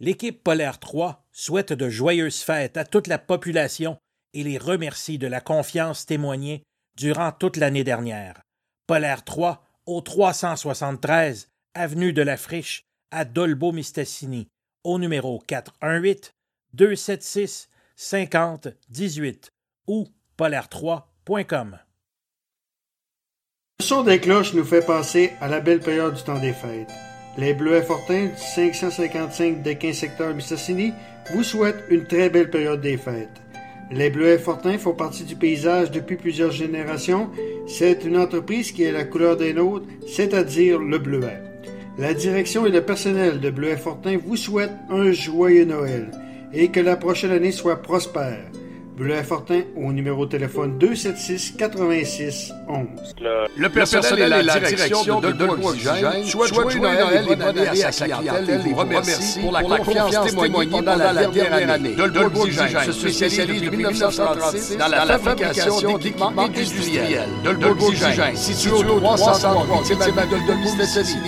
L'équipe Polaire 3 souhaite de joyeuses fêtes à toute la population et les remercie de la confiance témoignée durant toute l'année dernière. Polaire 3 au 373 avenue de la Friche à Dolbeau-Mistassini au numéro 418 276 50 18 ou polaire3.com. Le son des cloches nous fait penser à la belle période du temps des fêtes. Les Bleuets Fortins du 555 des 15 secteurs vous souhaitent une très belle période des fêtes. Les Bleuets Fortins font partie du paysage depuis plusieurs générations. C'est une entreprise qui est la couleur des nôtres, c'est-à-dire le bleuet. La direction et le personnel de Bleuet Fortin vous souhaitent un joyeux Noël et que la prochaine année soit prospère. Bleuet Fortin au numéro de téléphone 276 86 11. Le personnel, et la, direction, de Dolbo Oxygène souhaitent joyeux Noël et bonne année à sa clientèle et vous remercie pour la confiance témoignée pendant la dernière année. Dolbo Oxygène se spécialise depuis 1936 dans la fabrication d'équipements industriels. Dolbo Oxygène, situé au 303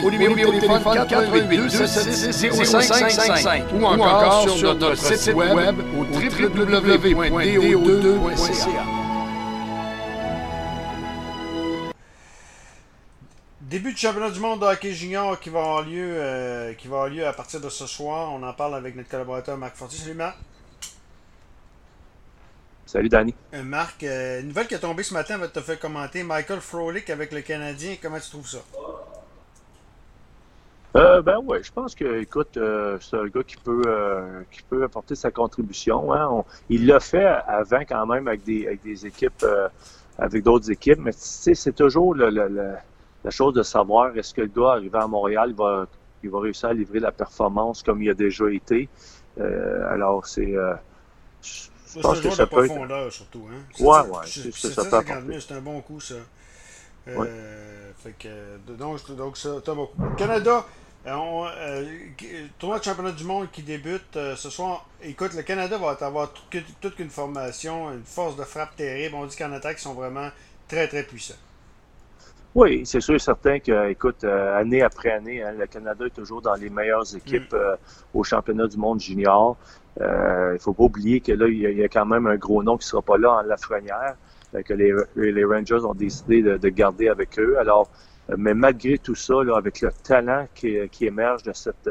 au numéro de téléphone 482 276 0555 ou encore sur notre site web au www.do Début du championnat du monde de hockey junior qui va avoir lieu, euh, qui va avoir lieu à partir de ce soir. On en parle avec notre collaborateur Marc Forti. Salut Marc. Salut Danny. Euh, Marc, euh, une nouvelle qui est tombée ce matin va te faire commenter. Michael Frolick avec le Canadien. Comment tu trouves ça? Euh, ben ouais, je pense que, écoute, euh, c'est un gars qui peut euh, qui peut apporter sa contribution. Hein. il l'a fait avant quand même avec des avec des équipes, avec d'autres équipes, mais tu sais, c'est toujours le, la chose de savoir est-ce que le gars arrivé à Montréal, il va il va réussir à livrer la performance comme il a déjà été. alors c'est je pense que ça peut profondeur, surtout. Hein? Ouais, ouais. C'est ça, ça, c'est un bon coup, ça. Ouais. Fait que, donc, donc ça. Canada, euh, on, euh, tournoi de championnat du monde qui débute euh, ce soir. Écoute, le Canada va avoir toute une formation, une force de frappe terrible. On dit qu'en attaque, ils sont vraiment très, très puissants. Oui, c'est sûr et certain que, écoute, année après année, hein, le Canada est toujours dans les meilleures équipes mm. au championnat du monde junior. Il ne faut pas oublier que là, il y, a, quand même un gros nom qui ne sera pas là en Lafrenière, que les, les, Rangers ont décidé de, de garder avec eux. Alors, euh, mais malgré tout ça, avec le talent qui, émerge de cette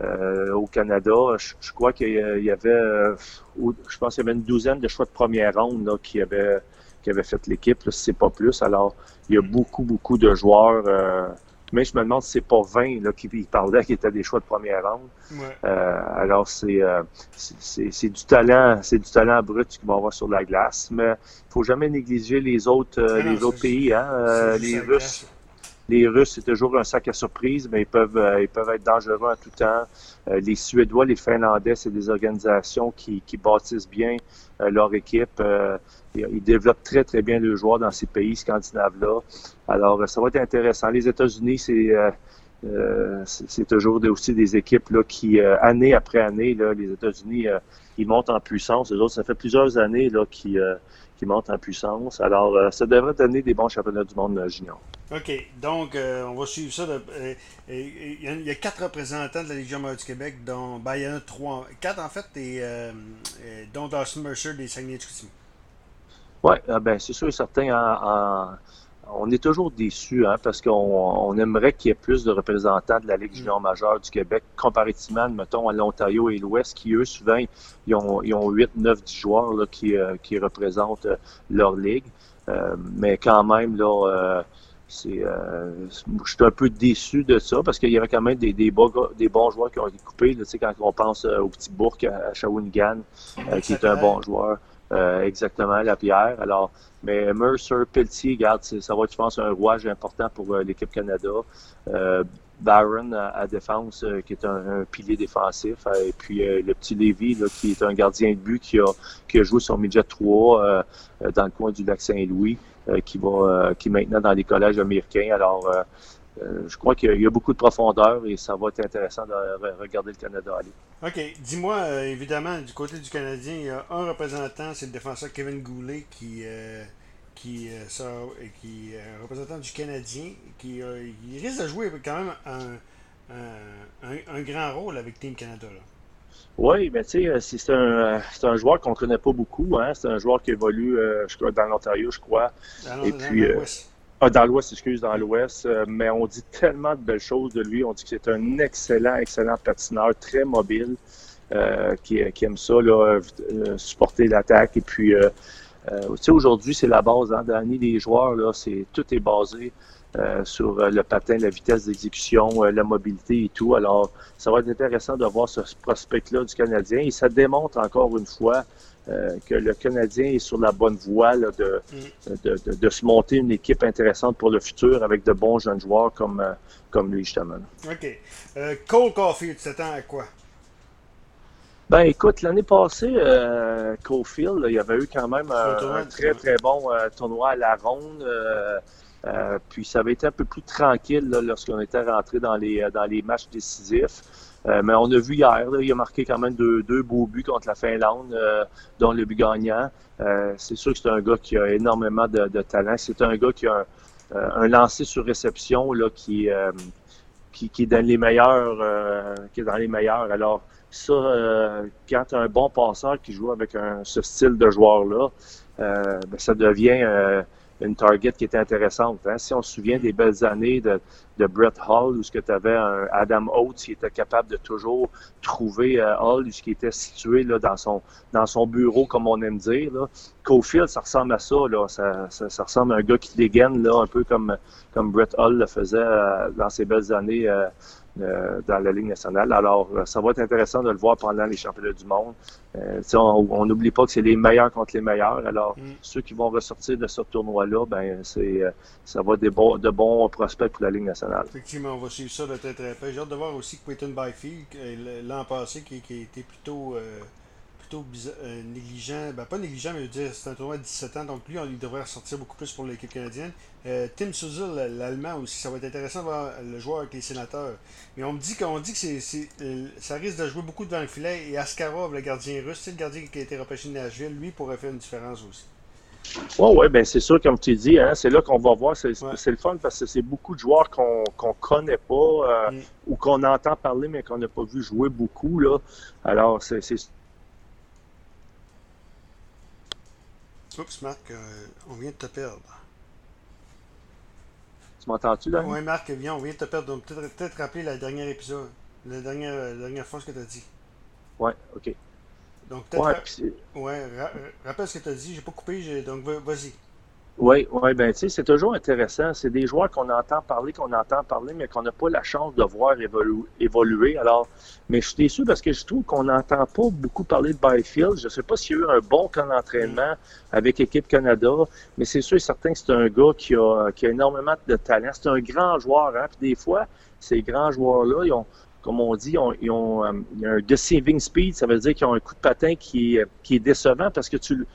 euh, au Canada, je, crois qu'il y avait, euh, je pense qu'il y avait une douzaine de choix de première ronde là, qui avaient qui avait fait l'équipe, si c'est pas plus. Alors, il y a beaucoup, beaucoup de joueurs. mais je me demande si c'est pas 20 là, qui parlaient qui étaient des choix de première ronde. alors, c'est, c'est, du talent, c'est du talent brut qu'il va avoir sur la glace. Mais il faut jamais négliger les autres, les autres pays, hein, les Russes les Russes, c'est toujours un sac à surprise, mais ils peuvent, euh, être dangereux en tout temps. Euh, les Suédois, les Finlandais, c'est des organisations qui, bâtissent bien euh, leur équipe. ils développent très, très bien leurs joueurs dans ces pays scandinaves-là. Alors, ça va être intéressant. Les États-Unis, c'est... toujours aussi des équipes là, qui, année après année, là, les États-Unis, ils montent en puissance. Les autres, ça fait plusieurs années là, qui, qui montent en puissance. Alors, ça devrait donner des bons championnats du monde junior. OK. Donc, euh, on va suivre ça. il, y a, quatre représentants de la Légion du Québec, dont ben, il y en a trois. Quatre, en fait, et, dont Dawson Mercer des Saguenay-Chicoutimi. Oui, ah, ben, c'est sûr et certain. en, on est toujours déçus hein, parce qu'on aimerait qu'il y ait plus de représentants de la Ligue junior majeure du Québec comparativement, mettons, à l'Ontario et l'Ouest, qui eux, souvent, ils ont, ils ont 8, 9, 10 joueurs là, qui, euh, qui représentent euh, leur ligue. Euh, mais quand même, là, c'est, je suis un peu déçu de ça parce qu'il y avait quand même des, des, bons, des bons joueurs qui ont été coupés. Là, quand on pense au petit Bourg à, Shawinigan, qui est un bon joueur. exactement, la pierre. Alors, mais Mercer, Pelletier, regarde, ça va être, je pense, un rouage important pour euh, l'équipe Canada. Euh, Barron à, défense, euh, qui est un, pilier défensif. et puis le petit Lévy, là, qui est un gardien de but qui a, qui a joué sur Midget 3 dans le coin du lac Saint-Louis, qui va qui est maintenant dans les collèges américains. Alors, je crois qu'il y, a beaucoup de profondeur et ça va être intéressant de regarder le Canada aller. OK. Dis-moi, évidemment, du côté du Canadien, il y a un représentant, c'est le défenseur Kevin Goulet qui, qui, euh, qui est représentant du Canadien, qui risque de jouer quand même un, un, un, grand rôle avec Team Canada. Oui, mais tu sais, c'est un, un, joueur qu'on ne connaît pas beaucoup. Hein? C'est un joueur qui évolue dans l'Ontario, je crois. Dans, Et puis, dans l'Ouest. Ah, dans l'Ouest, excuse, dans l'Ouest. mais on dit tellement de belles choses de lui. On dit que c'est un excellent, excellent patineur, très mobile, qui, qui, aime ça, là, supporter l'attaque. Et puis, euh, tu sais, aujourd'hui, c'est la base. Hein, Dans des joueurs, là, c'est, tout est basé euh, sur euh, le patin, la vitesse d'exécution, la mobilité et tout. Alors, ça va être intéressant de voir ce prospect-là du Canadien. Et ça démontre encore une fois que le Canadien est sur la bonne voie de, mm. de, de, de, se monter une équipe intéressante pour le futur avec de bons jeunes joueurs comme, comme lui, justement. OK. Cole Caulfield, tu t'attends à quoi? Ben écoute, l'année passée, euh, Cofield, il y avait eu quand même un, très très bon euh, tournoi à la ronde. Euh, euh, puis ça avait été un peu plus tranquille lorsqu'on était rentré dans les dans les matchs décisifs. mais on a vu hier, il a marqué quand même deux, deux beaux buts contre la Finlande, dont le but gagnant. c'est sûr que c'est un gars qui a énormément de, de talent. C'est un gars qui a un, un lancer sur réception là, qui, qui, qui est dans les meilleurs. qui est dans les meilleurs. Alors, ça, euh, quand tu as un bon passeur qui joue avec un, ce style de joueur-là, euh, ben, ça devient euh, une target qui est intéressante. Hein. Si on se souvient des belles années de, de Brett Hall, où ce que tu avais un Adam Oates qui était capable de toujours trouver euh, Hall, qui était situé là, dans, son, dans son bureau, comme on aime dire. Là. Cofield, ça ressemble à ça, là. Ça, ça, ressemble à un gars qui dégaine, là, un peu comme, comme Brett Hall le faisait dans ses belles années euh, dans la Ligue nationale. Alors, euh, ça va être intéressant de le voir pendant les championnats du monde. Euh, on n'oublie pas que c'est les meilleurs contre les meilleurs. Alors, mm. ceux qui vont ressortir de ce tournoi-là, ben, c'est, ça va être des bons, de bons prospects pour la Ligue nationale. Effectivement, on va suivre ça de très très près. J'ai hâte de voir aussi que Peyton Byfield, l'an passé, qui, a été plutôt plutôt euh, négligent. Ben, pas négligent, mais dire, c'est un tournoi de 17 ans, donc lui, on, il devrait ressortir beaucoup plus pour l'équipe canadienne. Euh, Tim Suzel, l'Allemand aussi, ça va être intéressant de voir le joueur avec les sénateurs. Mais on me dit qu'on dit que c'est, euh, ça risque de jouer beaucoup devant le filet. Et Askarov, le gardien russe, c'est le gardien qui a été repêché de Nashville, lui pourrait faire une différence aussi. Oui, ouais, ben c'est sûr, comme tu dis, hein, c'est là qu'on va voir. C'est, le fun parce que c'est beaucoup de joueurs qu'on ne connaît pas mm. ou qu'on entend parler mais qu'on n'a pas vu jouer beaucoup. Là. Alors, c'est, Oups, Marc, euh, on vient de te perdre. Tu m'entends-tu, là? Oui, Marc, viens, on vient de te perdre. Donc, peut-être peut rappeler le dernier épisode, la dernière, la dernière fois ce que tu as dit. Ouais, ok. Donc, peut-être. Ouais, rappelle ce que tu as dit. J'ai pas coupé, donc vas-y. Oui, ouais, ben tu sais, c'est toujours intéressant. C'est des joueurs qu'on entend parler, qu'on entend parler, mais qu'on n'a pas la chance de voir évoluer. Alors, mais je suis déçu parce que je trouve qu'on n'entend pas beaucoup parler de Byfield. Je ne sais pas s'il y a eu un bon camp d'entraînement avec Équipe Canada, mais c'est sûr et certain que c'est un gars qui a, qui a énormément de talent. C'est un grand joueur, hein. Puis des fois, ces grands joueurs-là, ils ont, comme on dit, ils ont, euh, un deceiving speed. Ça veut dire qu'ils ont un coup de patin qui, est décevant parce que tu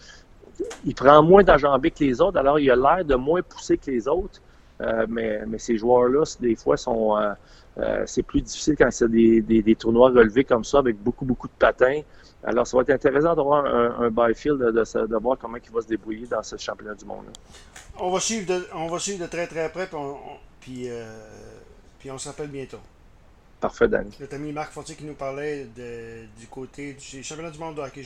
il prend moins d'enjambées que les autres, alors il a l'air de moins pousser que les autres. Euh, mais, mais, ces joueurs-là, des fois, sont euh, euh, c'est plus difficile quand c'est des, des, tournois relevés comme ça, avec beaucoup, beaucoup de patins. Alors, ça va être intéressant d'avoir un, Byfield, de, de, voir comment il va se débrouiller dans ce championnat du monde. On va suivre de, on va suivre de très, très près, puis on, puis, puis on se rappelle bientôt. Parfait. Notre ami Marc Fortier qui nous parlait du côté du championnat du monde de hockey.